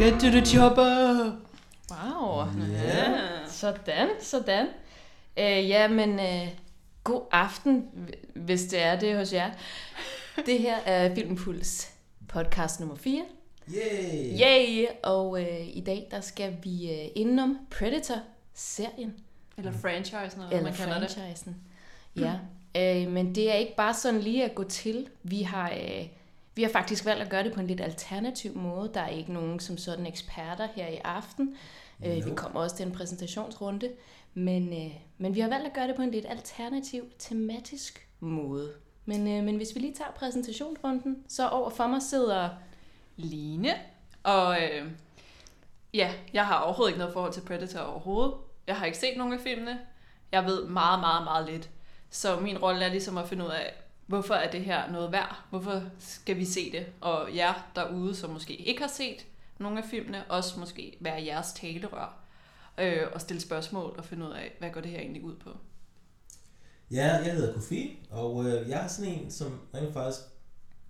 Get to the chopper! Wow. Ja. Sådan, sådan. Øh, ja, men øh, god aften, hvis det er det hos jer. Det her er Filmpuls podcast nummer 4. Yay! Yay! Og øh, i dag der skal vi øh, indenom Predator-serien. Eller franchise, eller man kalder det. franchisen. Ja, øh, men det er ikke bare sådan lige at gå til. Vi har, øh, vi har faktisk valgt at gøre det på en lidt alternativ måde. Der er ikke nogen som sådan eksperter her i aften. Øh, vi kommer også til en præsentationsrunde. Men, øh, men vi har valgt at gøre det på en lidt alternativ, tematisk måde. Men, øh, men hvis vi lige tager præsentationsrunden, så over for mig sidder... Line. Og øh, ja, jeg har overhovedet ikke noget forhold til Predator overhovedet. Jeg har ikke set nogen af filmene. Jeg ved meget, meget, meget lidt. Så min rolle er ligesom at finde ud af, hvorfor er det her noget værd? Hvorfor skal vi se det? Og jer derude, som måske ikke har set nogle af filmene, også måske være jeres talerør. Øh, og stille spørgsmål og finde ud af, hvad går det her egentlig ud på? Ja, jeg hedder Kofi, og øh, jeg er sådan en, som rent faktisk...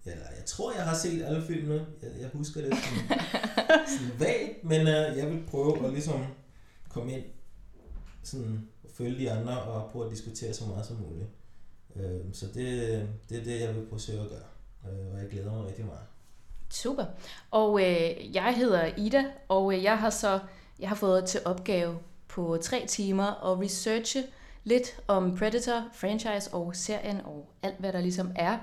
Eller jeg tror, jeg har set alle filmene. Jeg, jeg husker det sådan, sådan vagt, men øh, jeg vil prøve at ligesom komme ind sådan, og følge de andre og prøve at diskutere så meget som muligt. Øh, så det, det er det, jeg vil forsøge at gøre, øh, og jeg glæder mig rigtig meget. Super. Og øh, jeg hedder Ida, og øh, jeg har så jeg har fået til opgave på tre timer at researche lidt om Predator, franchise og serien og alt, hvad der ligesom er.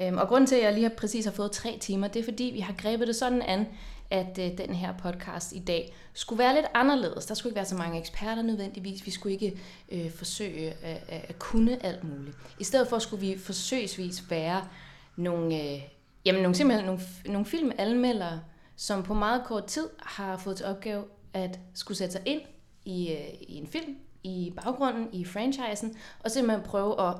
Øhm, og grunden til, at jeg lige har præcis har fået tre timer, det er fordi, vi har grebet det sådan an, at øh, den her podcast i dag skulle være lidt anderledes. Der skulle ikke være så mange eksperter nødvendigvis. Vi skulle ikke øh, forsøge at, at, kunne alt muligt. I stedet for skulle vi forsøgsvis være nogle, øh, jamen nogle, simpelthen nogle, nogle filmanmeldere, som på meget kort tid har fået til opgave at skulle sætte sig ind i, øh, i en film, i baggrunden, i franchisen, og simpelthen prøve at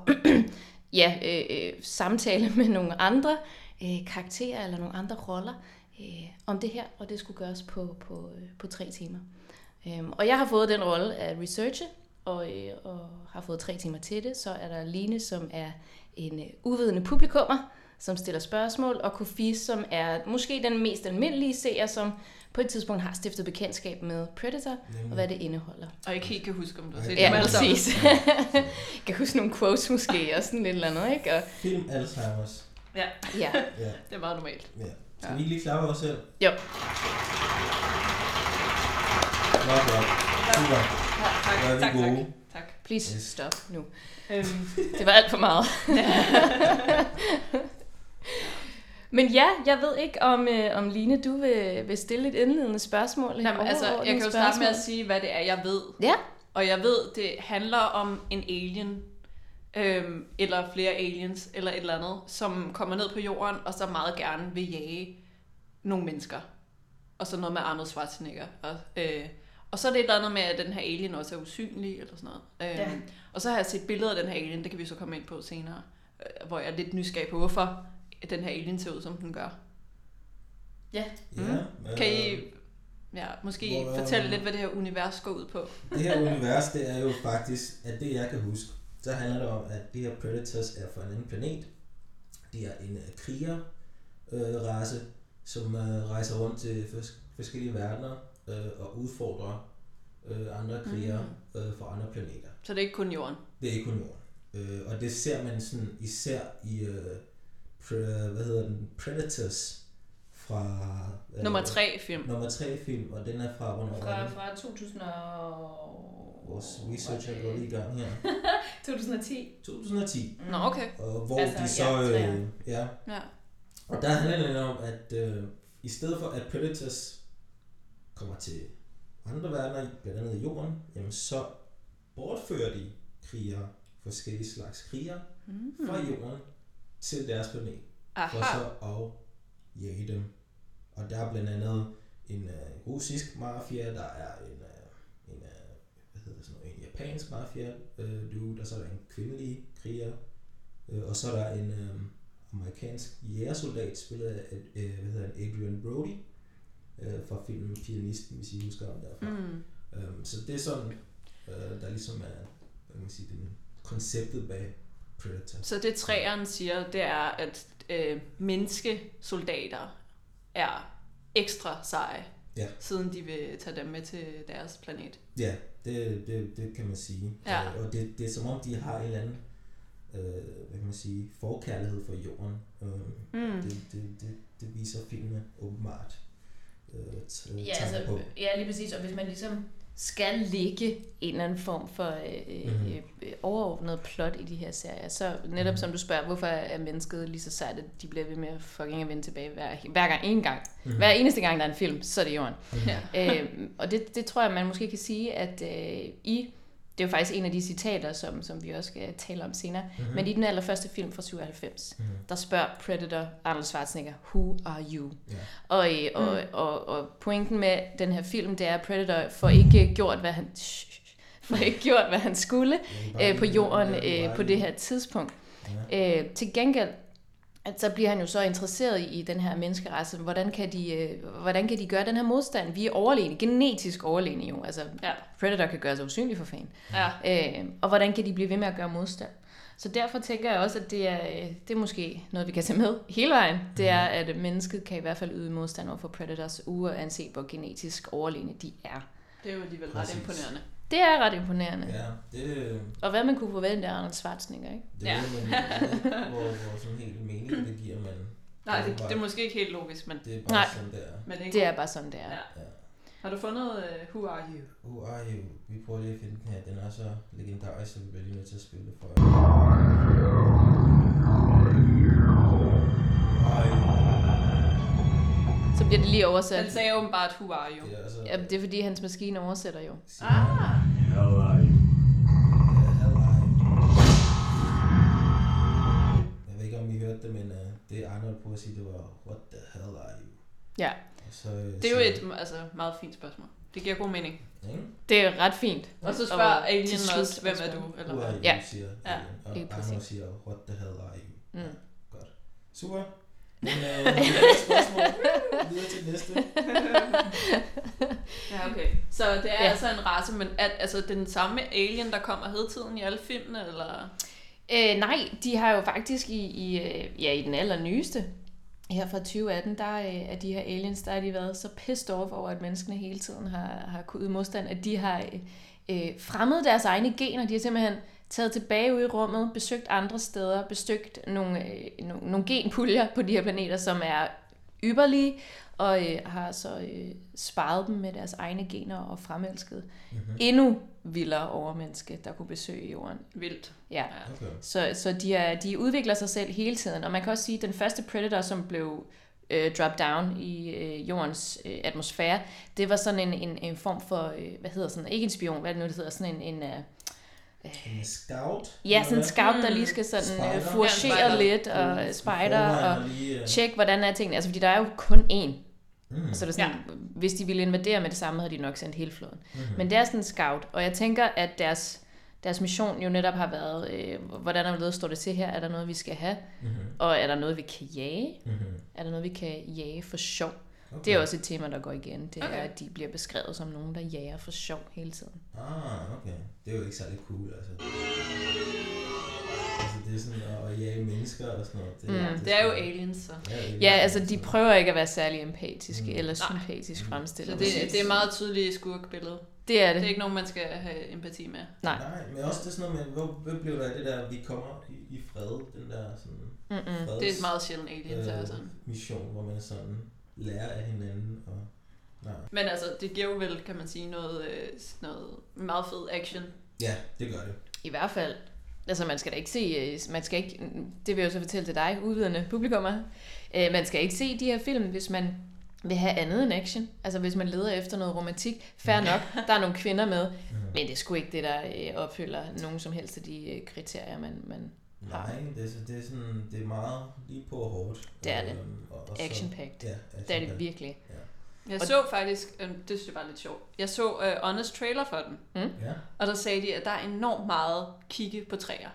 ja, øh, øh, samtale med nogle andre øh, karakterer eller nogle andre roller øh, om det her, og det skulle gøres på, på, øh, på tre timer. Øhm, og jeg har fået den rolle at researche, og, øh, og har fået tre timer til det. Så er der Line, som er en øh, uvidende publikummer, som stiller spørgsmål, og Kofi, som er måske den mest almindelige seer, som på et tidspunkt har stiftet bekendtskab med Predator, og hvad det indeholder. Og ikke helt kan huske, om du har set Ja, dem Ja, alle sammen. præcis. kan huske nogle quotes måske, og sådan lidt eller andet, ikke? Og, Film Alzheimer's. Ja, ja. Ja, det er meget normalt. ja. Skal vi ikke lige klappe os selv? Jo. Godt, godt. Super. Ja, tak, tak, tak, gode. tak. Please Yes. stop nu. Øhm, Det var alt for meget. Men ja, jeg ved ikke, om, øh, om Line, du vil, vil stille et indledende spørgsmål. et Jamen, altså, jeg kan jo starte med at sige, hvad det er, jeg ved. Ja. Og jeg ved, det handler om en alien, øhm, eller flere aliens, eller et eller andet, som kommer ned på jorden, og så meget gerne vil jage nogle mennesker. Og så noget med Arnold Schwarzenegger. Og, øh, og så er det et eller andet med, at den her alien også er usynlig, eller sådan noget. Øhm, Ja. Og så har jeg set billeder af den her alien, det kan vi så komme ind på senere, øh, hvor jeg er lidt nysgerrig på, hvorfor den her alien ser ud, som den gør. Ja. Ja, Mm. Kan I øh, ja, måske Hvor, fortælle øhm, lidt, hvad det her univers går ud på? Det her univers, det er jo faktisk, at det jeg kan huske, så handler det om, at de her Predators er fra en anden planet. De er en krigerrace, som uh, rejser rundt til fors- forskellige verdener uh, og udfordrer uh, andre krigere uh, fra andre planeter. Så det er ikke kun jorden. Det er ikke kun jorden. Uh, og det ser man sådan især i, uh, pre, hvad hedder den, Predators fra... hvad Nummer er det? tre film. Nummer 3 film, og den er fra, hvornår Fra, fra 2000 og... Vores researcher går lige i gang her. 2010. 2010. Nå, okay. Og hvor Altså, de så... ja, øh, ja. Ja. Og der handler det om, at øh, i stedet for at Predators kommer til andre verdener, blandt andet jorden, jamen så bortfører de krigere, forskellige slags krigere, Mm. fra jorden til deres planet, for Aha. så at jage dem. Og der er blandt andet en øh, russisk mafia, der er en, øh, en øh, hvad hedder sådan noget, en japansk mafia øh, og så er der en kvindelig kriger, øh, og så er der en øh, amerikansk jægersoldat, spillet af øh, hvad hedder han, Adrian Brody, øh, fra filmen Pianisten, hvis I husker om derfra. Mm. Øhm, så det er sådan, øh, der ligesom er, hvad kan man sige, den konceptet bag Predator. Så det træeren siger, det er, at øh, menneskesoldater er ekstra seje. Ja. siden de vil tage dem med til deres planet. Ja, det, det, det kan man sige. Ja. Øh, Og det, det er som om, de har en eller anden øh, hvad kan man sige, forkærlighed for jorden. Øh, Mm. det, det, det, det viser filmene åbenbart. Øh, t- Ja, altså, på. ja, lige præcis. Og hvis man ligesom skal lægge en eller anden form for øh, Mhm. øh, overordnet plot i de her serier, så netop Mhm. som du spørger, hvorfor er mennesket lige så sejt, at de bliver ved med at fucking at vende tilbage hver, hver gang, en gang. Mhm. Hver eneste gang, der er en film, så er det jorden. Ja. øh, og det, det tror jeg, man måske kan sige, at øh, i, det er jo faktisk en af de citater, som, som vi også skal tale om senere, Mhm. mm-hmm. men i den allerførste film fra 97, Mhm. der spørger Predator Arnold Schwarzenegger, who are you? Ja. Og, øh, og, mm. og, og pointen med den her film, det er, at Predator får ikke gjort, hvad han, får ikke gjort, hvad han skulle øh, på jorden øh, på det her tidspunkt. Øh, til gengæld, at så bliver han jo så interesseret i, den her menneskerace. Hvordan kan, de, øh, hvordan kan de gøre den her modstand? Vi er overlegne, genetisk overlegne jo. Altså, Ja. Predator kan gøre sig usynlig for fanden. Ja. Øh, og hvordan kan de blive ved med at gøre modstand? Så derfor tænker jeg også, at det er, øh, det er måske noget, vi kan tage med hele vejen. Det er, at mennesket kan i hvert fald yde modstand over for Predators, uanset hvor genetisk overlegne de er. Det er jo alligevel ret imponerende. Det er ret imponerende. Ja, det, Og hvad man kunne forvente af Arnold Schwarzenegger, ikke? det Ja. ved man ikke, hvor, hvor sådan helt mening det giver, men Nej, det, bare- det er måske ikke helt logisk, men, det er bare Nej. sådan der. men det, Det er bare sådan, det er. Ja. Ja. Har du fundet uh, Who Are You? Who are you? Vi prøver lige at finde den her. Den er så legendarisk, så vi bliver lige nødt til at spille det for jer. Who are you? Så bliver det lige oversat. Den sagde åbenbart Who Are You. Det er altså... Ja, det er fordi, hans maskine oversætter jo. han. Ah, Hell are you? The hell are you? Jeg ved ikke, om I hørte det, men uh, det Arnold på at sige, det var, what the hell are you? Ja, Og så, uh, det er jo et altså, meget fint spørgsmål. Det giver god mening. Ikke? det er ret fint. Og så Og spørger til Alien også, hvem er du? Eller Who are hvad? you, Ja. siger Ja, Alien. Og Arnold siger, what the hell are you? Mm. Godt. Super. Men uh, næste spørgsmål. Videre til næste. Ja, okay. Så det er Ja. altså en race, men er altså den samme alien, der kommer hele tiden i alle filmene, eller? Øh, nej, de har jo faktisk i, i, øh, ja, i den allernyeste, her fra 2018, der øh, er de her aliens, der har de været så pissed off over, at menneskene hele tiden har, har kunnet modstand, at de har øh, øh, fremmet deres egne gener. De har simpelthen taget tilbage ud i rummet, besøgt andre steder, besøgt nogle, øh, nogle, nogle genpuljer på de her planeter, som er ypperlige, og øh, har så øh, sparet dem med deres egne gener og fremelsket Mm-hmm. endnu vildere overmenneske, der kunne besøge jorden. Vildt. Ja. Okay. Så, så de, er, de udvikler sig selv hele tiden, og man kan også sige, at den første Predator, som blev øh, drop down i øh, jordens øh, atmosfære, det var sådan en, en, en form for, øh, hvad hedder sådan, ikke en spion, hvad er det nu, det hedder, sådan en, en øh, En scout? ja, sådan en scout, der Mm. lige skal sådan Spider. øh, Ja, spider. lidt, og I spider, forvejen og lige, øh, tjekke, hvordan er tingene, altså fordi der er jo kun én, Mm. og så er det sådan, ja. hvis de ville invadere med det samme, havde de nok sendt hele flåden. Mhm. Men det er sådan en scout, og jeg tænker, at deres, deres mission jo netop har været, øh, hvordan er det, står det til her? Er der noget, vi skal have? Mhm. Og er der noget, vi kan jage? Mhm. Er der noget, vi kan jage for sjov? Okay. Det er også et tema, der går igen. Det er, Okay. at de bliver beskrevet som nogen, der jager for sjov hele tiden. Ah, okay. Det er jo ikke særlig cool, altså. Altså, det er sådan at, jage mennesker og sådan noget. Det, Mm. Det er jo sådan- aliens, så. Ja, aliens, Ja, altså de så- prøver ikke at være særlig empatiske Mm. eller sympatisk Mm. fremstillet. Så det, det er meget tydeligt skurkbillede. det er Det det. er ikke nogen, man skal have empati med. Nej. Nej, men også det er sådan noget med, hvor, hvor blev der det der, vi kommer i, i fred, den der sådan Mm-mm. freds, Det er meget sjældent aliens, er sådan. øh, mission, hvor man sådan lærer af hinanden. Og, nej. Men altså, det giver jo vel, kan man sige, noget, øh, noget meget fed action. Ja, det gør det. I hvert fald. Altså man skal da ikke se, øh, man skal ikke, det vil jeg jo så fortælle til dig, uvidende publikummer. Øh, Man skal ikke se de her film, hvis man vil have andet end action. Altså hvis man leder efter noget romantik. Fair nok, der er nogle kvinder med, Mm. men det er sgu ikke det, der opfylder nogen som helst af de kriterier, man, man Nej, det er, så- det er sådan, det er meget lige på og hårdt. Det er det. Øhm, og, og så- action-packed. Ja, Det er det virkelig. Jeg Og- så faktisk, øh, det synes jeg var lidt sjovt, jeg så uh, Honest Trailer for den, Ja, og der sagde de, at der er enormt meget kigge på træer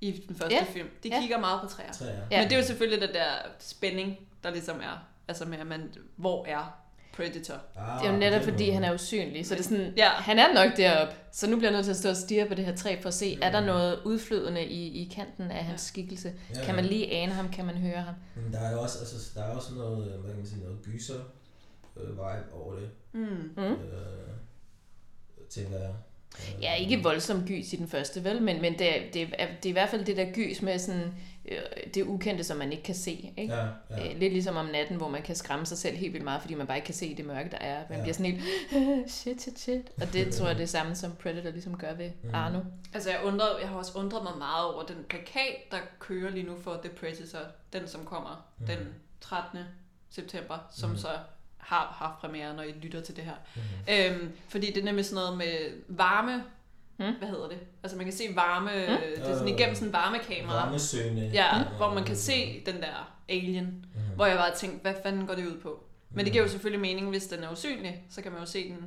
i den første Ja. film. De Ja. kigger meget på træer. træer. Ja. Men det er jo selvfølgelig den der spænding, der ligesom er. Altså med, at man, hvor er Predator? Ah, Det er jo netop fordi, han er usynlig, så det er sådan, Ja. han er nok deroppe. Så nu bliver jeg nødt til at stå og stirre på det her træ for at se, er der noget udflydende i, i kanten af hans Ja. skikkelse? Ja, Kan man ja. lige ane ham? Kan man høre ham? Men der er jo også, altså, der er også noget, hvad kan man sige, noget gyser øh, vibe over det, Mm. Mm. øh, tænker jeg. Øh, Ja, ikke voldsom gys i den første, vel? Men, men det, er, det, er, det er i hvert fald det der gys med sådan, øh, det ukendte, som man ikke kan se. Ikke? Ja, ja. Øh, lidt ligesom om natten, hvor man kan skræmme sig selv helt vildt meget, fordi man bare ikke kan se det mørke, der er. Man Ja. bliver sådan helt, shit, shit, shit. Og det tror jeg, det er samme, som Predator ligesom gør ved Mhm. Arno. Altså, jeg, undrede, jeg har også undret mig meget over den plakat, der kører lige nu for The Predator. Den, som kommer Mhm. den 13. september, som Mhm. så har haft premiere, når I lytter til det her. Mhm. Øhm, fordi det er nemlig sådan noget med varme... Mm. Hvad hedder det? Altså man kan se varme... Mm. Mm. Det er sådan igennem sådan en varmekamera. Varmesøgende. Ja, øh, hvor man kan se den der alien. Mhm. Hvor jeg bare tænkte, hvad fanden går det ud på? Men det giver jo selvfølgelig mening, hvis den er usynlig, så kan man jo se den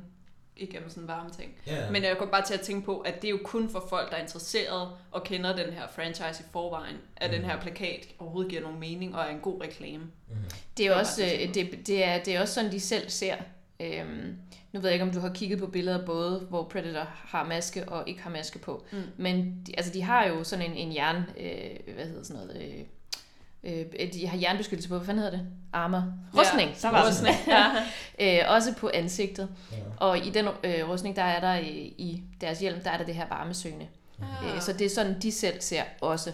igennem sådan en varme ting. Ja. Men jeg kom bare til at tænke på, at det er jo kun for folk, der er interesseret og kender den her franchise i forvejen, at den Mhm. her plakat overhovedet giver nogen mening og er en god reklame. Mhm. Det er, Det er også, øh, det, det, er, det er også sådan, de selv ser. Øhm, nu ved jeg ikke, om du har kigget på billeder både, hvor Predator har maske og ikke har maske på. Mm. Men de, altså, de har jo sådan en, en jern... Øh, hvad hedder sådan noget? Øh, øh, de har jernbeskyttelse på. Hvad fanden hedder det? Armor. Rustning. Ja, der var rustning. ja. øh, også på ansigtet. Ja. Og i den øh, rustning, der er der i, i deres hjelm, der er der det her varmesøgende. Ah. Øh, så det er sådan, de selv ser også.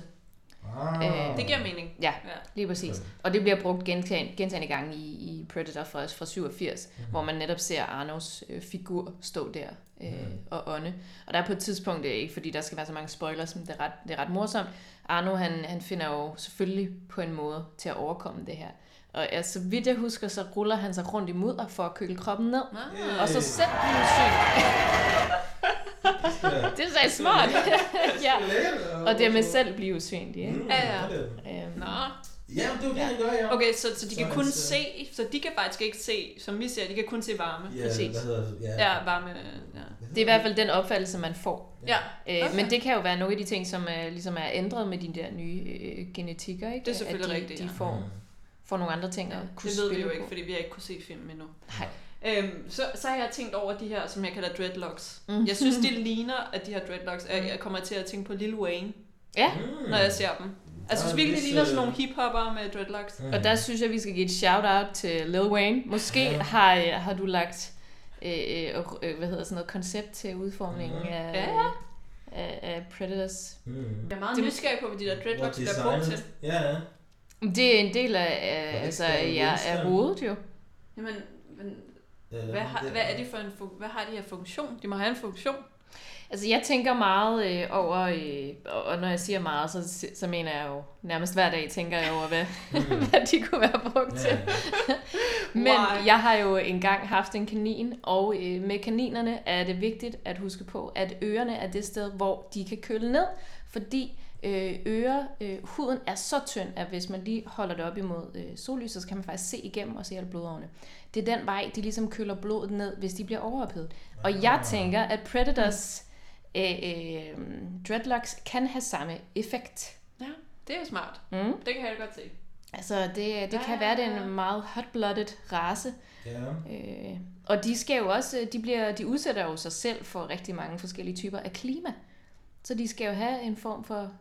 Ah. Øh, Det giver mening. Ja, Ja. lige præcis. Og det bliver brugt gentagen, gentagende gange i, i Predator fra, fra 87, Mhm. mm. hvor man netop ser Arnos øh, figur stå der øh, Mhm. og ånde. Og der er på et tidspunkt, det er ikke fordi der skal være så mange spoilers, men det er ret, det er ret morsomt. Arno, han, han finder jo selvfølgelig på en måde til at overkomme det her. Og ja, så vidt jeg husker, så ruller han sig rundt i mudder for at køle kroppen ned. Ah. Og så selv blive syg. Det er så smart. ja. Og det med selv blive usynlig. Ikke? Mm, Ja, ja. Øhm, Nå. Ja, det er jo det, han gør, ja. Okay, så, så de Så kan kun ser- se, så de kan faktisk ikke se, som vi ser, de kan kun se varme. Ja, Præcis. hvad hedder det? Ja. Ja, varme, ja. det er i hvert fald den opfattelse, man får. Ja, Øh, Okay. Men det kan jo være nogle af de ting, som er, ligesom er ændret med de der nye øh, genetikker, ikke? Det er selvfølgelig at de, rigtigt, de ja. får, Mm. får nogle andre ting ja. at kunne Det ved vi jo ikke, på. fordi vi har ikke kunne se filmen endnu. Nej. Øhm, så, så har jeg tænkt over de her, som jeg kalder dreadlocks. Mm. Jeg synes, de ligner, at de her dreadlocks, jeg, jeg kommer til at tænke på Lil Wayne, Ja, Mm. når jeg ser dem. Altså, jeg synes er virkelig, de ligner sådan øh, nogle hiphopper med dreadlocks. Mm. og der synes jeg, vi skal give et shout-out til Lil Wayne. Måske Ja. har, øh, har du lagt øh, øh, øh, hvad hedder sådan noget koncept til udformningen Mhm. af, Ja. af, af Predators. Mm. Jeg er meget Det- nysgerrig på, hvad de der dreadlocks bliver brugt til. Ja, ja. Det er en del af, af, altså, ja, af hovedet jo. Jamen, men, hvad, har, hvad er det for en hvad har de her funktion? De må have en funktion. Altså, jeg tænker meget øh, over, øh, og og når jeg siger meget, så, så mener jeg jo nærmest hver dag, tænker jeg over, hvad, Mm. hvad de kunne være brugt til. Men Why? jeg har jo engang haft en kanin, og øh, med kaninerne er det vigtigt at huske på, at ørerne er det sted, hvor de kan køle ned, fordi øh, øre, øh, huden er så tynd, at hvis man lige holder det op imod øh, sollyset, så kan man faktisk se igennem og se alle blodårene. Det er den vej, de ligesom køler blodet ned, hvis de bliver overophedet. Og jeg Ah. tænker, at Predators øh, øh, dreadlocks kan have samme effekt. Ja, det er smart. Mm. Det kan jeg godt se. Altså, det, det kan Ja. være, det er en meget hot-blooded race, ja. Øh, og de skal jo også, de, bliver, de udsætter jo sig selv for rigtig mange forskellige typer af klima. Så de skal jo have en form for...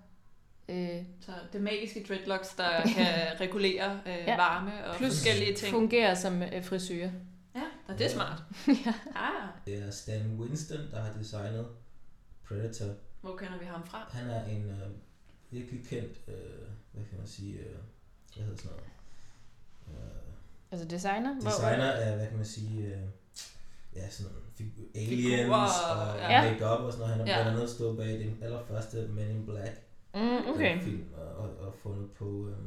Øh, Så det magiske dreadlocks, der kan regulere øh, Ja. varme og Plus forskellige ting. fungerer som øh, frisører. Ja, og det er smart. ja. Ah, Det er Stan Winston, der har designet Predator. hvor kender vi ham fra? Han er en øh, virkelig kendt, øh, hvad kan man sige, øh, hvad hedder sådan noget? Øh, Altså designer? Hvor- designer af, hvad kan man sige, øh, ja, sådan aliens Figurer, og ja. ja. make-up og sådan noget. Han har Ja. blandt andet stået bag den allerførste Men in Black Mm, okay. øh, film og, og, og fundet på øh,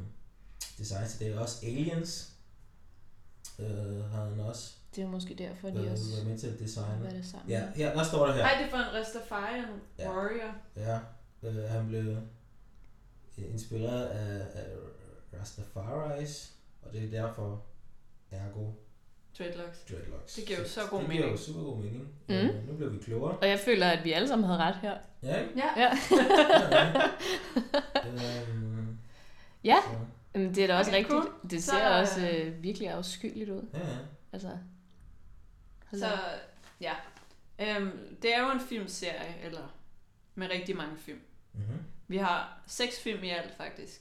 design til det. er Også Aliens øh, har han også Det er måske derfor, de øh, også været med til at designe. arbejder det sammen. Ja, her, der står der her. Ej, det er for en Rastafarian Ja. warrior. Ja, øh, han blev inspireret af, af Rastafaris, og det er derfor ergo Dreadlocks. dreadlocks. Det giver jo så god det giver jo mening. super god mening. Mm. Øh, nu bliver vi klogere. Og jeg føler, at vi alle sammen havde ret her. Ja? Ja. Ja. ja. øhm, Ja, så, men det er da også Okay, rigtigt. cool. Det Så, ser også øh, virkelig afskyeligt ud. ja, ja. Altså, hold Så ja, øhm, det er jo en filmserie, eller med rigtig mange film. Mm-hmm. Vi har seks film i alt, faktisk.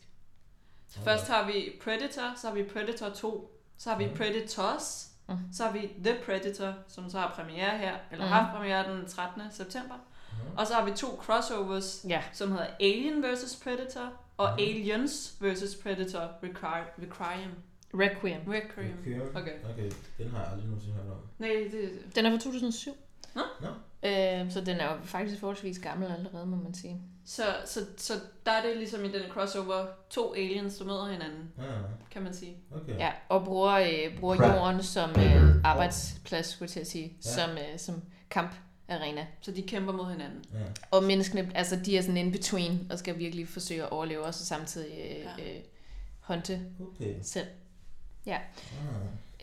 Så Okay. først har vi Predator, så har vi Predator 2, så har vi Mhm. Predators, Mm. Så har vi The Predator, som så har premiere her, eller Mm. mm. haft premiere den 13. september. Mhm. Og så har vi to crossovers, Ja. som hedder Alien vs. Predator og Mhm. Aliens vs. Predator Requiem. Requiem. Requiem. Requiem. Okay. Okay. Den har jeg aldrig nogensinde hørt om. Nej, det, Den er fra 2007. Nå. Nå. Øh, så den er jo faktisk forholdsvis gammel allerede, må man sige. Så, så, så der er det ligesom i den crossover to aliens, der møder hinanden, Ah, kan man sige. okay. Ja, og bruger, øh, bruger Crap. jorden som øh, arbejdsplads, skulle jeg til at sige, Ja. som, øh, som kamparena. Så de kæmper mod hinanden. Ja. Og menneskene, altså de er sådan in between, og skal virkelig forsøge at overleve, og så samtidig øh, Ja. øh, hunte Okay. selv. Ah.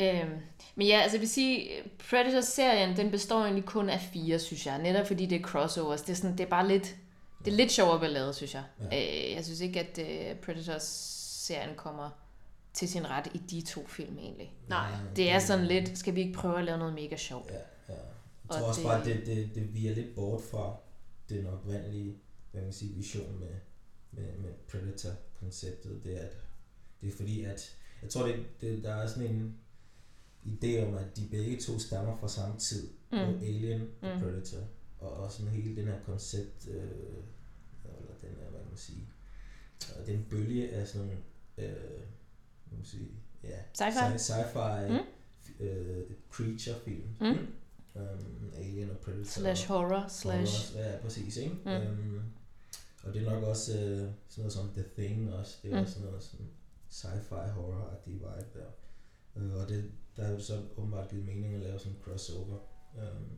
Øhm, men ja, altså jeg vil sige, Predator-serien, den består egentlig kun af fire, synes jeg. Netop fordi det er crossovers. Det er, sådan, det er bare lidt, det er lidt sjovere ballade, synes jeg. Ja. Øh, jeg synes ikke, at øh, Predator-serien kommer til sin ret i de to film egentlig. Nej, Det er sådan lidt, skal vi ikke prøve at lave noget mega sjovt? Ja, ja. Jeg Og tror også det- bare, at det, det, det viger lidt bort fra den oprindelige hvad kan man sige, vision med, med, med Predator-konceptet. Det er, at, det er fordi, at jeg tror, det, det, der er sådan en idé om, at de begge to stammer fra samme tid. Mm. Mm. Alien og Mm. Predator. Og, og sådan hele den her koncept, øh, eller den her, hvad kan man sige, øh, den bølge af sådan nogle, øh, hvad man sige, ja, Sci-fi? sci- sci-fi Mm. øh, creature film. Mm. Um, Alien og Predator. Slash horror, slash... Horror, Ja, præcis, ikke? Mm. Um, og det er nok også øh, sådan noget som The Thing også. Det er Mm. også sådan noget sådan sci-fi horror-agtig vibe der. Uh, og det, der er jo så åbenbart givet mening at lave sådan en crossover. Um,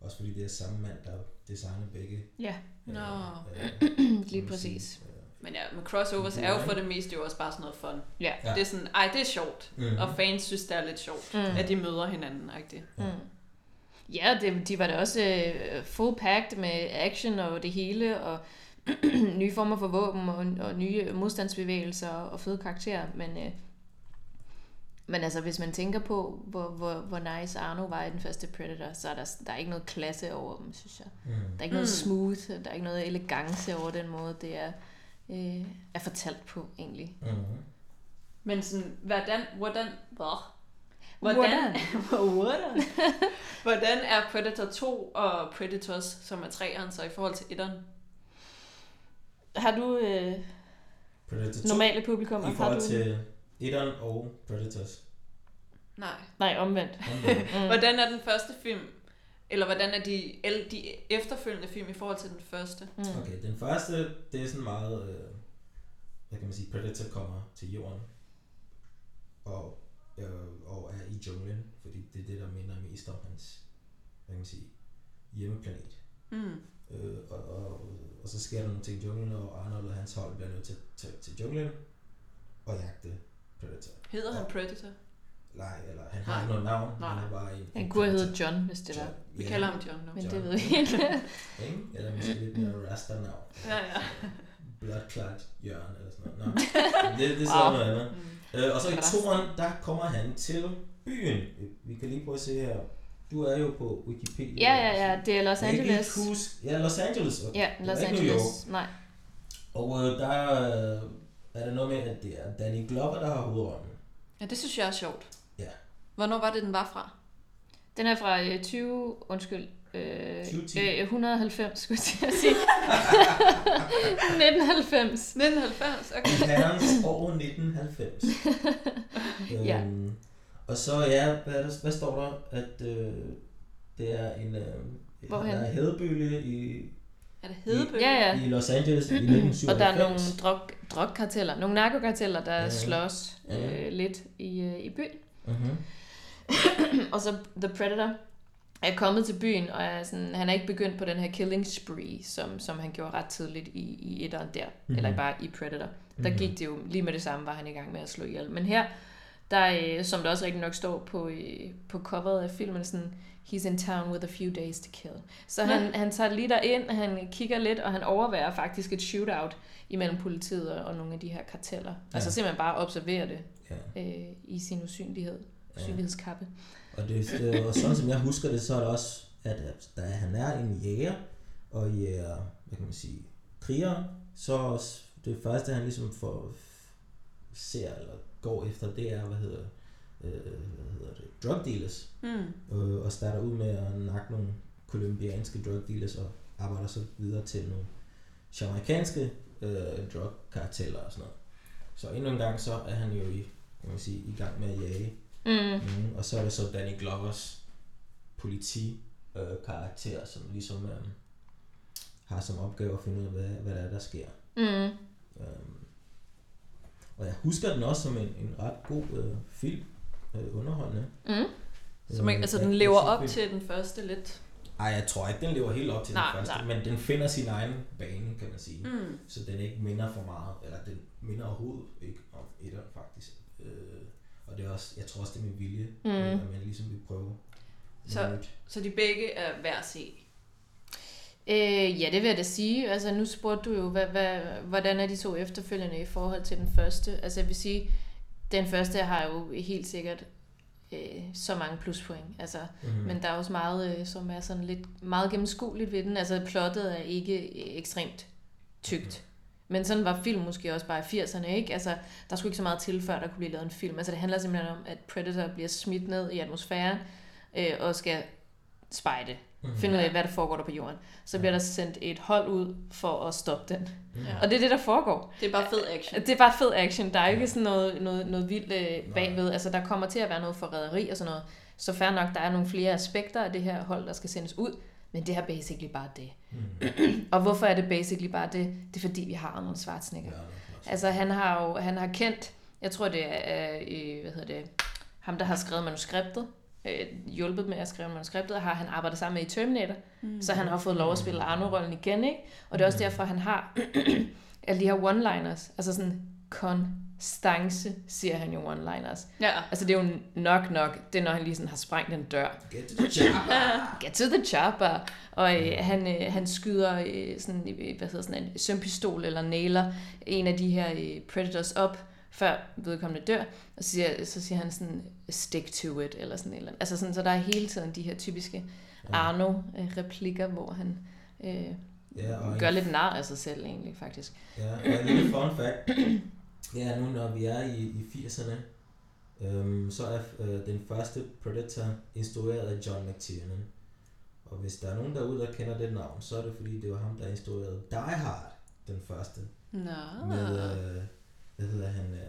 også fordi det er samme mand, der designer begge. Ja, øh, Nå. øh, lige præcis. Øh, Men ja, men crossovers er jo for det meste jo også bare sådan noget fun. Ja. Ja. Det er sådan, ej, det er sjovt. Mhm. Og fans synes, det er lidt sjovt, Mm. at de møder hinanden, rigtigt. Mm. Ja, det, de var da også øh, full packed med action og det hele, og nye former for våben og, og nye modstandsbevægelser og fede karakterer, men, øh, men altså hvis man tænker på, hvor, hvor, hvor nice Arno var i den første Predator, så er der, der er ikke noget klasse over dem, synes jeg. Mm. Der er ikke noget Mm. smooth, der er ikke noget elegance over den måde, det er, øh, er fortalt på egentlig. Mm. Men sådan, hvordan, hvordan, hvad? Hvordan? hvordan? hvordan er Predator 2 og Predators, som er treeren, så i forhold til etteren? Har du øh, Predator 2 normale publikum? i har forhold du... Etteren og Predators. Nej. Nej, omvendt. Omvendt. Mm. Hvordan er den første film, eller hvordan er de, de efterfølgende film i forhold til den første? Mm. Okay, den første, det er sådan meget, øh, hvad kan man sige, Predator kommer til jorden og, øh, og er i junglen, fordi det er det, der minder mest om hans, hvad kan man sige, hjemmeplanet. Mm. Øh, og, og, og så sker der nogle ting i junglen, og Arnold og hans hold bliver nødt til, til, til junglen og jagte Predator. Hedder han Predator? Nej, eller han har ikke noget navn, Nej. han er bare en, Han en kunne have heddet John, hvis det var. John. Vi Ja, kalder ham John nu. Men John. det ved jeg ikke. Ikke? Eller måske lidt mere rasta-navn. Ja, ja. Bloodclot Jørgen eller sådan noget. Nå. det, det er så Wow. noget andet. Mm. Øh, og så i Rasta. toren, der kommer han til byen. Vi kan lige prøve at se her. Du er jo på Wikipedia. Ja, ja, ja, det er Los Jeg kan ikke Angeles. huske. Ja, Los Angeles. Ja, Los ikke New York. Angeles. Nej. Og øh, der øh, er der noget med, at det er Danny Glover, der har hovedrollen. Ja, det synes jeg er sjovt. Ja. Hvornår var det, den var fra? Den er fra øh, 20, undskyld, øh, 2010. øh, 190, skulle jeg sige. 1990. 1990, okay. I herrens år 1990. Ja. øhm, og så, ja, hvad, er der, hvad står der? At øh, det er en... Øh, Hvorhen? der er hedebølge i, Er det Hedebøge? Ja, ja. i Los Angeles i 1997. Og der er nogle drog, drogkarteller, nogle narkokarteller, der Ja. ja. slås Ja. øh, lidt i, øh, i byen. Mm-hmm. Og så The Predator er kommet til byen, og er sådan, han er ikke begyndt på den her killing spree, som, som han gjorde ret tidligt i, i etteren der, Mhm. mm-hmm. eller bare i Predator. Der Mhm. gik det jo lige med det samme, var han i gang med at slå ihjel. Men her, der, øh, som der også rigtig nok står på, øh, på coveret af filmen, sådan, he's in town with a few days to kill. Så han, han tager lige derind, han kigger lidt, og han overværer faktisk et shootout imellem politiet og, og nogle af de her karteller. Ja. Altså simpelthen bare observere det Ja. øh, i sin usynlighed, Ja. usynlighedskappe. Og, det, det, og sådan som jeg husker det, så er det også, at, at han er en jæger, og jæger, hvad kan man sige, kriger, så s- det første, han ligesom får, ser eller går efter, det er, hvad hedder øh, hvad hedder det, drug dealers, Mm. øh, og starter ud med at nakke nogle kolumbianske drug dealers, og arbejder så videre til nogle jamaikanske øh, drug-karteller og sådan noget. Så endnu en gang, så er han jo i, kan man sige, i gang med at jage Mm. nogen, og så er det så Danny Glovers politi øh, karakter, som ligesom øh, har som opgave at finde ud af, hvad, hvad der er, der sker. Mm. Øhm, og jeg husker den også som en, en ret god øh, film, øh, underholdende. Mm. Så man, Øh, altså, den lever op til den første lidt. Ej, jeg tror ikke, den lever helt op til Nej, den første, nej. men den finder sin egen bane, kan man sige. Mm. Så den ikke minder for meget, eller den minder overhovedet ikke om etteren faktisk. Øh, og det er også, jeg tror også, det er med vilje, Mm. øh, at man ligesom vil prøve Så-. Så de begge er værd at se. Øh, ja, det vil jeg da sige. Altså, nu spurgte du jo, hvad, hvad, hvordan er de to efterfølgende i forhold til den første? Altså, jeg vil sige, den første har jo helt sikkert øh, så mange pluspoint. Altså, Mhm. mm. Men der er også meget, øh, som er sådan lidt meget gennemskueligt ved den. Altså, plottet er ikke øh, ekstremt tykt. Men sådan var film måske også bare i 80'erne, ikke? Altså, der skulle ikke så meget til, før der kunne blive lavet en film. Altså, det handler simpelthen om, at Predator bliver smidt ned i atmosfæren øh, og skal spejde. Mhm. Finde ud af, hvad der foregår der på jorden. Så bliver der sendt et hold ud for at stoppe den. Ja. Og det er det, der foregår. Det er bare fed action. Det er bare fed action. Der er ikke sådan noget, noget, noget vildt øh, bagved. Altså, der kommer til at være noget forræderi og sådan noget. Så fair nok, der er nogle flere aspekter af det her hold, der skal sendes ud. Men det er basically bare det. Mhm. Og hvorfor er det basically bare det? Det er fordi, vi har Arnold Schwarzenegger. Ja, Altså, han har jo han har kendt, jeg tror det er, øh, hvad hedder det, ham der har skrevet manuskriptet, øh, hjulpet med at skrive manuskriptet, og har han arbejdet sammen med i Terminator, mm. så han har fået lov at spille Arno-rollen igen, ikke? Og det er også Mm. derfor, han har alle de her one-liners, altså sådan konstance, siger han jo one-liners. Ja. Altså det er jo nok nok, det er når han lige sådan har sprængt en dør. Get to the chopper! Get to the chopper. Og øh, han, øh, han skyder øh, sådan, øh, hvad hedder sådan en sømpistol eller nailer en af de her øh, predators op, før vedkommende dør. Og så siger, så siger han sådan, stick to it, eller sådan et eller andet. Altså sådan, så der er hele tiden de her typiske Arno-replikker, hvor han øh, Ja, og gør en, lidt nar af sig selv egentlig, faktisk. ja, og en lille fun fact. Ja, nu når vi er i, i 80'erne, øhm, så er øh, den første Predator instrueret af John McTiernan. Og hvis der er nogen derude, der kender det navn, så er det fordi, det var ham, der instruerede Die Hard, den første. Nå. Med, øh, hvad hedder han? Øh,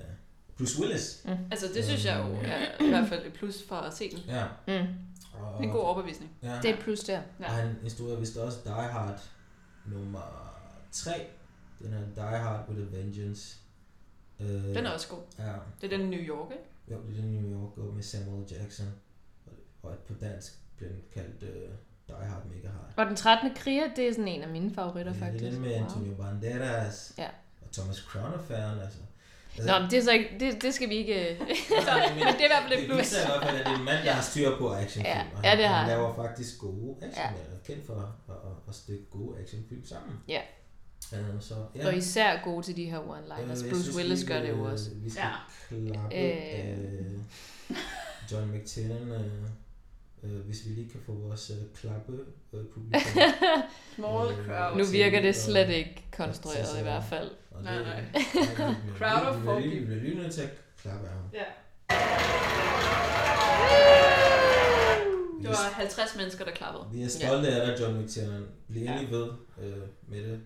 Bruce Willis. Altså, det synes jeg jo er i hvert fald et plus for at se den. Ja. Mm. Og, Det er en god overbevisning. Ja. Det er et plus der. Og han instruerede vist også Die Hard nummer 3. Den her Die Hard with a Vengeance. Øh, Den er også god. Ja, Det er den New York, ikke? jo, det er den New York og med Samuel Jackson. Og, på dansk blev den kaldt uh, Die Hard Mega Hard. Og den 13. kriger, det er sådan en af mine favoritter, Ja, faktisk. Det er den med Antonio Banderas Ja. og Thomas Crown-affæren. Altså. Nå, men det er så ikke, det, det skal vi ikke... øh, men, Men det er i hvert fald et det plus. viser i hvert fald, at det er en mand, der har styr på actionfilm. Ja, og ja, han, det har han han. laver faktisk gode action, Ja. ja. er kendt for at, at, at stykke gode actionfilm sammen. Ja. Uh, så, ja. Og især gode til de her one-liners. Øh, Bruce synes Willis gør det jo også. Vi skal Ja. klappe Øh. øh. John McTiernan, øh, øh, hvis vi lige kan få vores øh, klappe øh, publikum. Small Øh, crowd. Nu virker det slet ikke konstrueret Altså, i hvert fald. Og Nej, det- nej. Crowd of four vi- bliver lige nødt til at klappe af ham. Ja. Det er, var 50 mennesker, der klappede. vi er stolte af dig, John McTiernan. Bliv endelig ved øh, med det,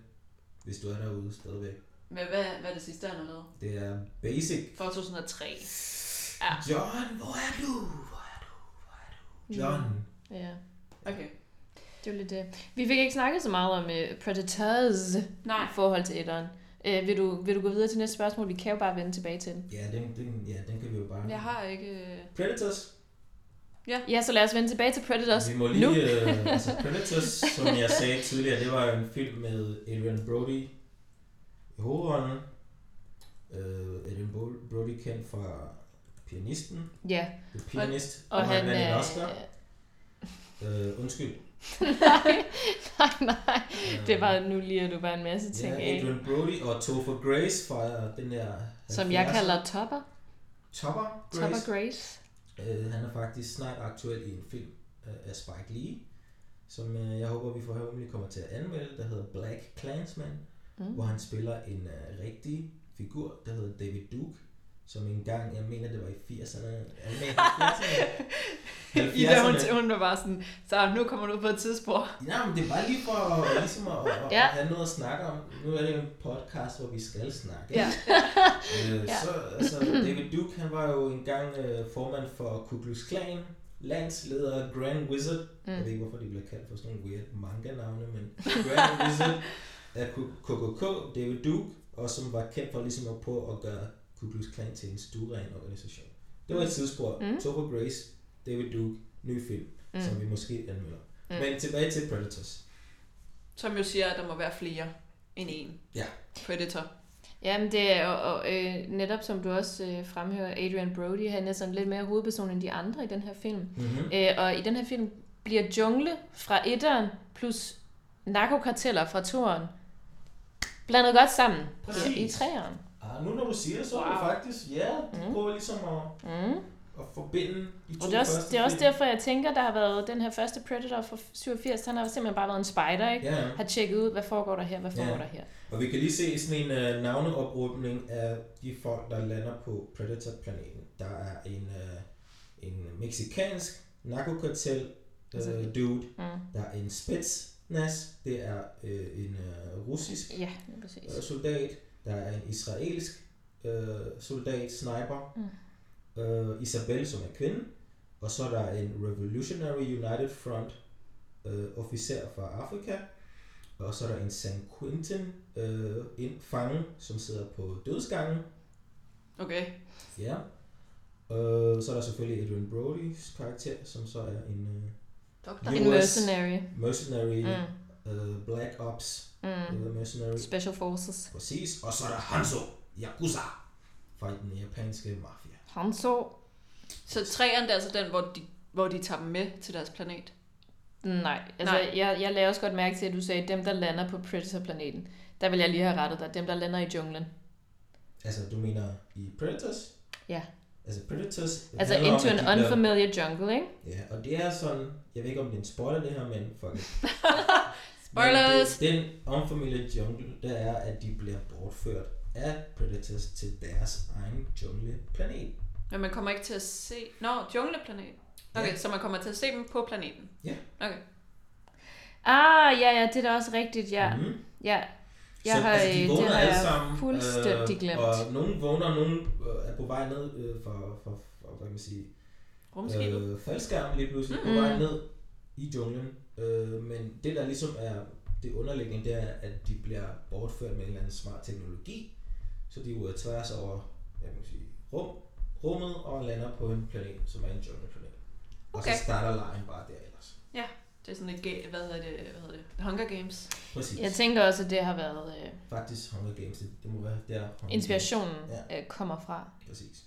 hvis du er derude stadigvæk. Men hvad, hvad er det sidste, han har lavet? Det er basic. Fra 2003. Ja. John, hvor er du? Hvor er du? Hvor er du? John. Ja, Okay. det var lidt det. Vi fik ikke snakket så meget om uh, Predators Nej. i forhold til etteren. Uh, vil, du, vil du gå videre til næste spørgsmål? Vi kan jo bare vende tilbage til den. Ja, den, den, ja, den kan vi jo bare... Jeg har ikke... øh, Predators. Ja, så lad os vende tilbage til Predators Vi må lige, nu. øh, altså Predators, som jeg sagde tidligere, det var en film med Adrian Brody i hovedrollen. Øh, Adrian Bro- Brody kendt fra Pianisten, Ja, The Pianist, og hvor han vandt en er... Oscar. Øh, undskyld. Nej, nej, nej. Det var nu lige, at du bare en masse ting ja, af. Adrian Brody og Topher Grace fra den der... Som jeg 70'er. kalder Topper. Topper Grace. Topper Grace. Øh, han er faktisk snart aktuel i en film øh, af Spike Lee, som øh, jeg håber, vi forhåbentlig kommer til at anmelde, der hedder Black Klansman, mm. hvor han spiller en øh, rigtig figur, der hedder David Duke, som engang, jeg mener det var i 80'erne, jeg mener 80'erne, Ida, hun, 70'erne. hun var bare sådan, så nu kommer du ud på et tidsspor. Ja, men det er bare lige for ligesom at, at, Ja. at have noget at snakke om. Nu er det en podcast, hvor vi skal snakke. Ja. Øh, Ja. så, altså, David Duke, han var jo engang øh, formand for Ku Klux Klan, landsleder Grand Wizard. Mm. Jeg ved ikke, hvorfor de bliver kaldt for sådan nogle weird manga-navne, men Grand Wizard af KKK, David Duke, og som var kendt for ligesom at prøve at gøre Ku Klux Klan til en stueren organisation. Det var et tidsspor. Mm. Mm. Topher Grace, David Duke, ny film, Mm. som vi måske anmelder. Mm. Men tilbage til Predators. Som jo siger, at der må være flere end en. Ja. Predator. Jamen det er og, og, øh, netop som du også øh, fremhører, Adrian Brody, han er sådan lidt mere hovedperson end de andre i den her film. Mm-hmm. Øh, og i den her film bliver jungle fra etteren plus narkokarteller fra toeren blandet godt sammen Præcis. i. Ah, nu når du siger det, så wow. er det faktisk, ja, de Mm. prøver ligesom at, Mm. at forbinde de to Og det er, også, det er også derfor, jeg tænker, der har været den her første Predator fra 87, han har simpelthen bare været en spider, ikke? Ja, Har tjekket ud, hvad foregår der her, hvad foregår Ja. der her. og vi kan lige se sådan en uh, navneoprydning af de folk, der lander på Predator-planeten. Der er en, uh, en meksikansk narkokartel Altså- uh, dude, Mm. der er en Spetsnaz, det er uh, en uh, russisk Ja, præcis. uh, soldat, der er en israelsk uh, soldat, sniper, Mm. uh, Isabel, som er kvinde, og så er der en Revolutionary United Front uh, officer fra Afrika, og så er der en San Quentin uh, en fange, som sidder på dødsgangen. Okay. Ja. Uh, så er der selvfølgelig Adrian Brody's karakter, som så er en uh, Doktor. Jo. En US. mercenary. mercenary, Mm. uh, Black Ops Mm. uh, mercenary. Special Forces. Præcis. Og så er der Hanzo, Yakuza, fra den japanske mafia. Han så... Træerne, det er altså den, hvor de, hvor de tager dem med til deres planet. Nej, altså Nej. Jeg, jeg lagde også godt mærke til, at du sagde, dem der lander på Predator-planeten. Der vil jeg lige have rettet dig. Dem der lander i junglen. Altså, du mener i Predators? Ja. Altså, Predators... Altså into an de unfamiliar jungle, ikke? Ja, og det er sådan, jeg ved ikke om det er en spoiler det her, men fuck it. Spoilers! Men det, den unfamiliar jungle, der er, at de bliver bortført af Predators til deres egen jungleplanet. Men man kommer ikke til at se... Nå, jungleplanet. Okay, Ja. så man kommer til at se dem på planeten. Ja. Okay. Ah, ja, ja, det er da også rigtigt, ja. Mm-hmm. Ja, jeg så, har, altså, de øh, vågner det har alle sammen, fuldstændig glemt. Og nogen vågner, nogen øh, er på vej ned øh, fra, fra, fra, hvad kan man sige, Rumskibet. øh, faldskærm lige pludselig på Mm. vej ned i junglen. Øh, men det der ligesom er det underliggende, det er, at de bliver bortført med en eller anden smart teknologi. Så de er tværs over hvad kan sige, rum, rummet og lander på en planet, som er en jungleplanet. Og Okay. så starter lejen bare der ellers. Det er sådan et, hvad hedder det, hvad hedder det? Hunger Games. Præcis. Jeg tænker også, at det har været øh, Faktisk Hunger Games, det, det må være der. Hunger inspirationen Ja. øh, kommer fra. Games. Præcis.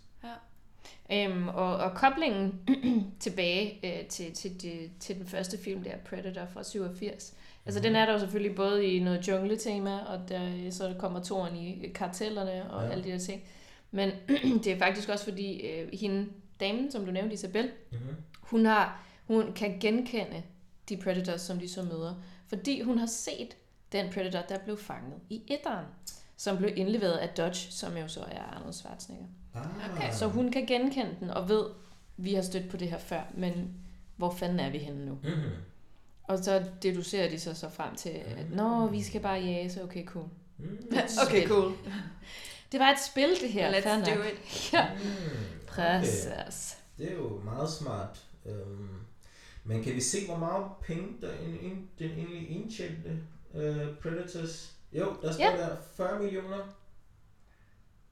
Øhm, og, og koblingen tilbage øh, til, til, de, til den første film, der Predator fra 87. Altså Mhm. den er der jo selvfølgelig både i noget jungle-tema, og der, så kommer toren i kartellerne og ja. alle de der ting. Men det er faktisk også fordi, øh, hende, damen, som du nævnte, Isabel, Mm-hmm. hun, har, hun kan genkende de Predators, som de så møder. Fordi hun har set den Predator, der blev fanget i etteren, som blev indleveret af Dodge, som jo så er Arnold Schwarzenegger. Ah. Okay, Så hun kan genkende den og ved, vi har stødt på det her før, men hvor fanden er vi henne nu? Mm-hmm. Og så deducerer de så, så frem til, at nå, vi skal bare jage, så okay, cool. Mm. Okay, cool. Det var et spil, det her. fair Let's nok. do it. Ja, Mm. præcis. Det er jo meget smart. Øhm, men kan vi se, hvor meget penge der en, en, den egentlig indtjente uh, Predators? Jo, der står Ja. der 40 millioner.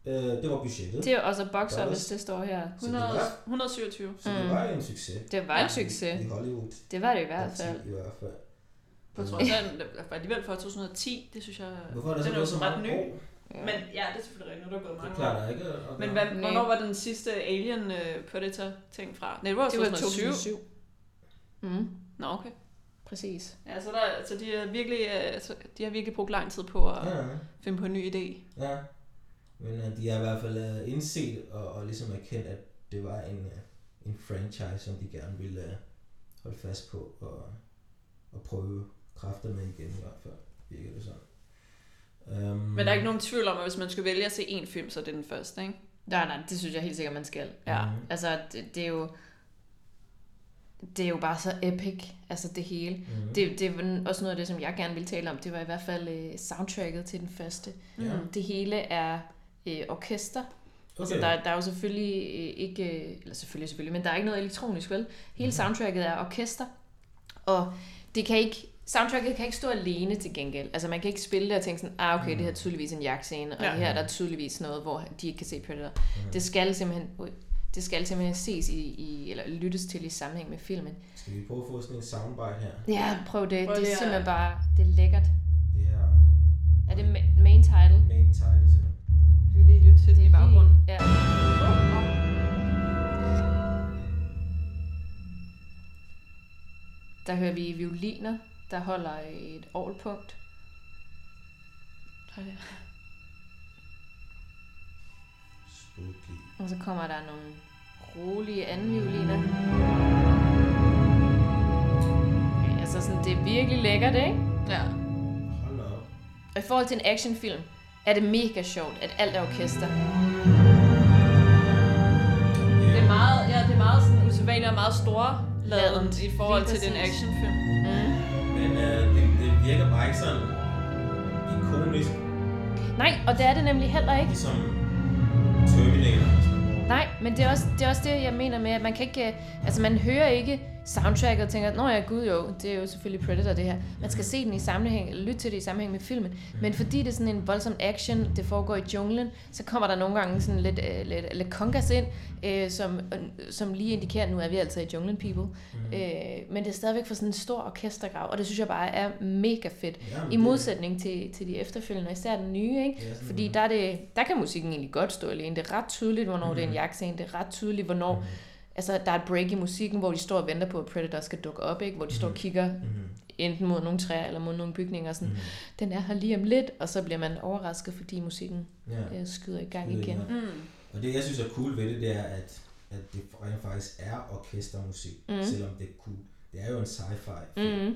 Uh, det var budgettet. Det er også box Dollars. office, det står her. Så det 100, var, 127. så det Mm. var en succes. Det var en succes. I Hollywood. Det var det i hvert fald. I hvert fald. På trods af, at det var alligevel fra 2010, det synes jeg... Hvorfor er så den er jo så ret ny. år? Ja. Men ja, det er selvfølgelig rigtigt, nu er der gået Det mange klarer år. der ikke. at Men hvad, Nej. hvornår var den sidste Alien uh, Predator ting fra? Nej, det var det var 2007. 2007. Mm, Nå, okay. Præcis. Ja, så, der, så de, er virkelig, øh, så de har virkelig brugt lang tid på at Ja, finde på en ny idé. ja. Men uh, de har i hvert fald uh, indset og, og ligesom erkendt, at det var en, en franchise, som de gerne ville holde fast på og, og prøve kræfter med igen i hvert fald, virker det sådan. Um, Men der er ikke nogen tvivl om, at hvis man skulle vælge at se en film, så er det den første, ikke? Nej, nej, det synes jeg helt sikkert, man skal. Ja. Mhm. Altså, det, det er jo... Det er jo bare så epic, altså det hele. Mhm. Det, det var også noget af det, som jeg gerne ville tale om. Det var i hvert fald øh, soundtracket til den første. Ja. Mm. Det hele er øh, orkester. Okay. Altså, der, der er jo selvfølgelig øh, ikke... øh, Eller selvfølgelig, selvfølgelig, men der er ikke noget elektronisk, vel? Hele Mhm. soundtracket er orkester. Og det kan ikke... Soundtracket kan ikke stå alene til gengæld. Altså man kan ikke spille det og tænke sådan, ah okay, det her er tydeligvis en jagtscene, og Ja. ja. her er der tydeligvis noget, hvor de ikke kan se Predator. Mhm. Det skal simpelthen, det skal simpelthen ses i, i, eller lyttes til i sammenhæng med filmen. Skal vi prøve at få sådan en soundbite her? Ja, prøv det. Prøv det er lige at- simpelthen bare, det er lækkert. Det her Er det ma- main title? main title simpelthen. Vi vil lige lytte til den i baggrunden. Ja. Der hører vi violiner, der holder et orgelpunkt. Spooky. Og så kommer der nogle rolige anden violiner. Okay, altså sådan, det er virkelig lækkert, ikke? Ja. Hold op. Og i forhold til en actionfilm, er det mega sjovt, at alt er orkester. Det er meget, ja, det er meget sådan usædvanligt og meget store laden Ladent. i forhold Lige til den actionfilm. Mm. Men øh, det, det virker bare ikke sådan ikonisk, Nej, og det er det nemlig heller ikke. ligesom Terminator. Nej, men det er, også, det er også det, jeg mener med, at man kan ikke... Øh, altså, man hører ikke soundtracket og tænker, nå ja, gud jo, det er jo selvfølgelig Predator, det her. Man skal se den i sammenhæng, lytte til det i sammenhæng med filmen. Men fordi det er sådan en voldsom action, det foregår i junglen, så kommer der nogle gange sådan lidt, øh, lidt, lidt kongas ind, øh, som, øh, som lige indikerer, nu er vi altså i junglen, people. Mhm. Øh, men det er stadigvæk for sådan en stor orkestergrav, og det synes jeg bare er mega fedt. Ja, men I det- modsætning til, til de efterfølgende, især den nye, ikke? Ja, Fordi der, er det, der kan musikken egentlig godt stå alene. Det er ret tydeligt, hvornår mm. det er en jagtscene. Det er ret tydeligt, hvornår... Mhm. Altså, der er et break i musikken, hvor de står og venter på, at Predator skal dukke op, ikke? Hvor de står og Mhm. kigger Mhm. enten mod nogle træer eller mod nogle bygninger. Sådan, Mhm. Den er her lige om lidt, og så bliver man overrasket, fordi musikken Ja. øh, skyder i gang Skyder igen. gang. Mm. Og det, jeg synes er cool ved det, det er, at, at det rent faktisk er orkestermusik, mm. selvom det er cool. Det er jo en sci-fi film, Mm.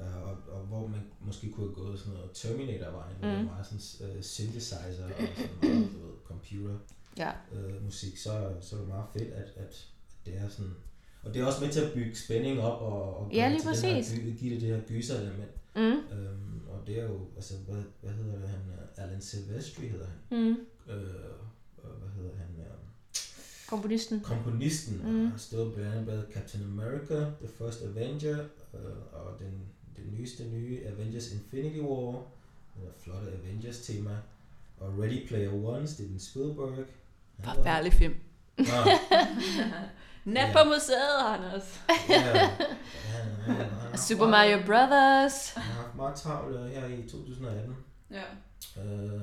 øh, og, og hvor man måske kunne have gået sådan noget Terminator-vejen, hvor Mhm. det er meget sådan uh, synthesizer og sådan meget, du ved, computer Ja. øh, musik, så, så er det meget fedt, at, at det er sådan... Og det er også med til at bygge spænding op og, og Ja, lige til den her præcis. give det det her gyser-element. Mm. Øhm, og det er jo, altså, hvad, hvad hedder det, han, øh, Alan Silvestri hedder han. Mm. Øh, hvad hedder han, øh, Komponisten. komponisten, Mm. har stået blandt andet med Captain America, The First Avenger, øh, og den, den nyeste nye Avengers Infinity War, den flotte Avengers-tema, og Ready Player One, Steven Spielberg. Forfærdelig film. Nå, Nat på museet, Anders. Super Mario Brothers. Han har haft meget travlt øh, her i 2018. Ja. Øh,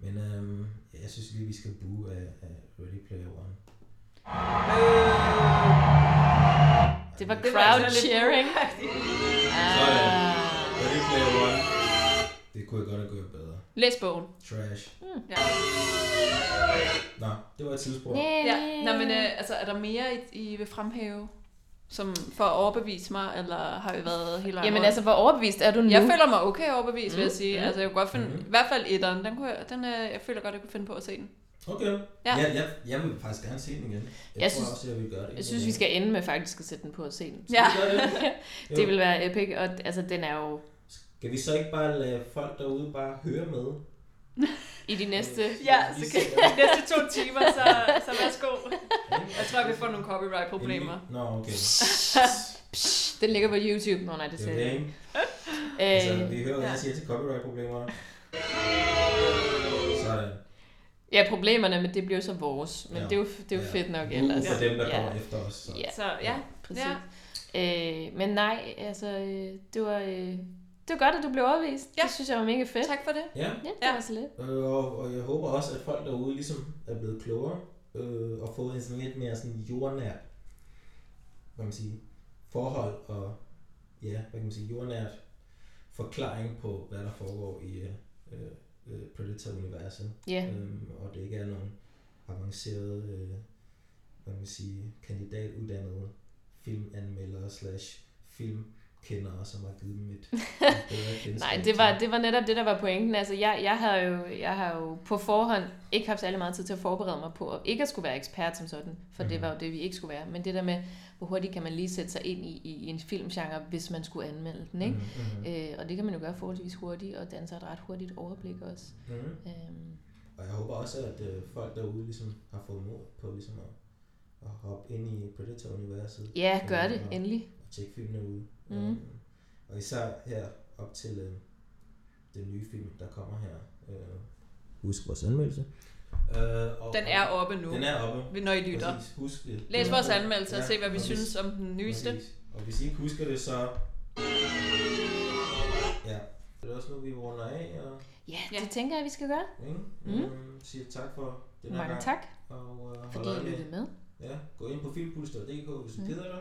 men øh, jeg synes lige, vi skal bue af, af Ready Player One. Det var Det var crowd altså cheering. Sådan. Ah. Ready Player One. Det kunne jeg godt have gjort bedre. Læs bogen. Trash. Ja. Nå, det var et tidsspur. ja. Nå, men øh, altså, er der mere, I, I vil fremhæve? Som for at overbevise mig, eller har vi været helt vejen Jamen rundt? altså, hvor overbevist er du nu? Jeg føler mig okay overbevist, vil jeg Mm, sige. mm. Altså, jeg kunne godt finde... Mhm. I hvert fald etteren, den kunne jeg, den, øh, jeg føler godt, jeg kunne finde på at se den. Okay. Ja. Ja. Jeg, jeg, jeg vil faktisk gerne se den igen. Jeg, Jeg tror synes- også, jeg vil gøre det. Jeg synes, vi skal ende med faktisk at sætte den på og se den. Ja. Vi gøre det? Det vil være epic, og altså, den er jo Skal vi så ikke bare lade folk derude bare høre med? i de næste... Ja, Vi så kan de næste to timer, så, så værsgo. Jeg tror, vi får nogle copyright-problemer. Nå, okay. Psh, den ligger på YouTube. Nå nej, det Det er ser det, jeg ikke? ikke. Altså, Øh, vi hører, hvad ja. jeg siger til copyright-problemer. Sådan. ja, problemerne, men det bliver så vores. Men Ja. det er jo, det er jo Ja. fedt nok ellers. for dem, der Ja. kommer efter os. Så. Ja, Så ja, præcis. Ja. Øh, men nej, altså, øh, det var... Øh, det var godt, at du blev overvist. Ja. Det synes jeg var mega fedt. tak for det. Ja, Ja, det Ja. var så lidt. øh, og, og jeg håber også, at folk derude ligesom er blevet klogere øh, og fået en sådan lidt mere sådan jordnær hvad man sige, forhold og ja, hvad kan man sige, jordnært forklaring på, hvad der foregår i øh, øh, Predator-universet. Ja, Øhm, og det ikke er nogen avancerede, øh, hvad kan man sige, kandidatuddannede filmanmeldere slash kendere, som har givet dem et, et bedre kendskab Nej, det var, det var netop det, der var pointen. Altså, jeg, jeg, har jo, jeg har jo på forhånd ikke haft særlig meget tid til at forberede mig på, at ikke at skulle være ekspert som sådan, for mm. det Mhm. var jo det, vi ikke skulle være. Men det der med, hvor hurtigt kan man lige sætte sig ind i, i en filmgenre, hvis man skulle anmelde den, ikke? Mhm, mhm. Øh, og det kan man jo gøre forholdsvis hurtigt, og danne sig et ret hurtigt overblik også. Mhm. Øhm, Og jeg håber også, at øh, folk derude ligesom har fået mod på ligesom at, at hoppe ind i Predator-universet. ja, gør Øh, det, og- endelig. Og tjekke filmene ud. Mhm. Øhm, og især her op til øh, den nye film, der kommer her. Øh, husk vores anmeldelse. Øh, og, Den er oppe nu, Den er oppe. når I lytter. Præcis. Husk det. Læs vores anmeldelse og Ja, se, hvad vi og hvis- synes om den nyeste. Præcis. Og hvis I ikke husker det, så... Ja. Det er også nu, vi runder af, og Ja, Ja. det tænker jeg, vi skal gøre. ikke? Mm. Øhm, siger tak for den her Mange gang. tak, Og, øh, fordi I lyttede med. Ja, gå ind på filmpuls.dk, hvis du Mm. keder dig.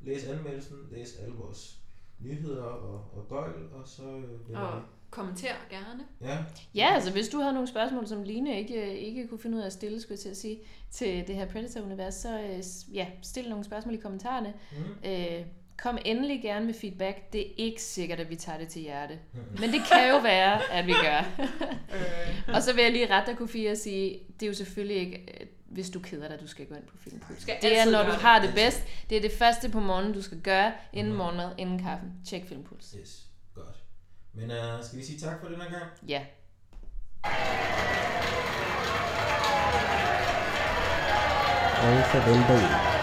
Læs anmeldelsen, læs alle vores nyheder og, og gøjl, og så øh, Og kommenter gerne. Ja, Ja, altså hvis du havde nogle spørgsmål, som Line ikke, ikke kunne finde ud af at stille, skulle jeg til at sige, til det her Predator-univers, så øh, ja, stil nogle spørgsmål i kommentarerne. mm. Øh, kom endelig gerne med feedback. Det er ikke sikkert, at vi tager det til hjerte. Men det kan jo være, at vi gør. Øh, og så vil jeg lige rette dig, Kofie, og sige, det er jo selvfølgelig ikke, øh, hvis du keder dig, du skal gå ind på Filmpuls. Skal Det er, når du har det bedst. Det er det første på morgenen, du skal gøre, inden Mhm. morgenmad, inden kaffen. Tjek Filmpuls. Yes, godt. Men uh, skal vi sige tak for den her gang? Ja. Og farvel derude.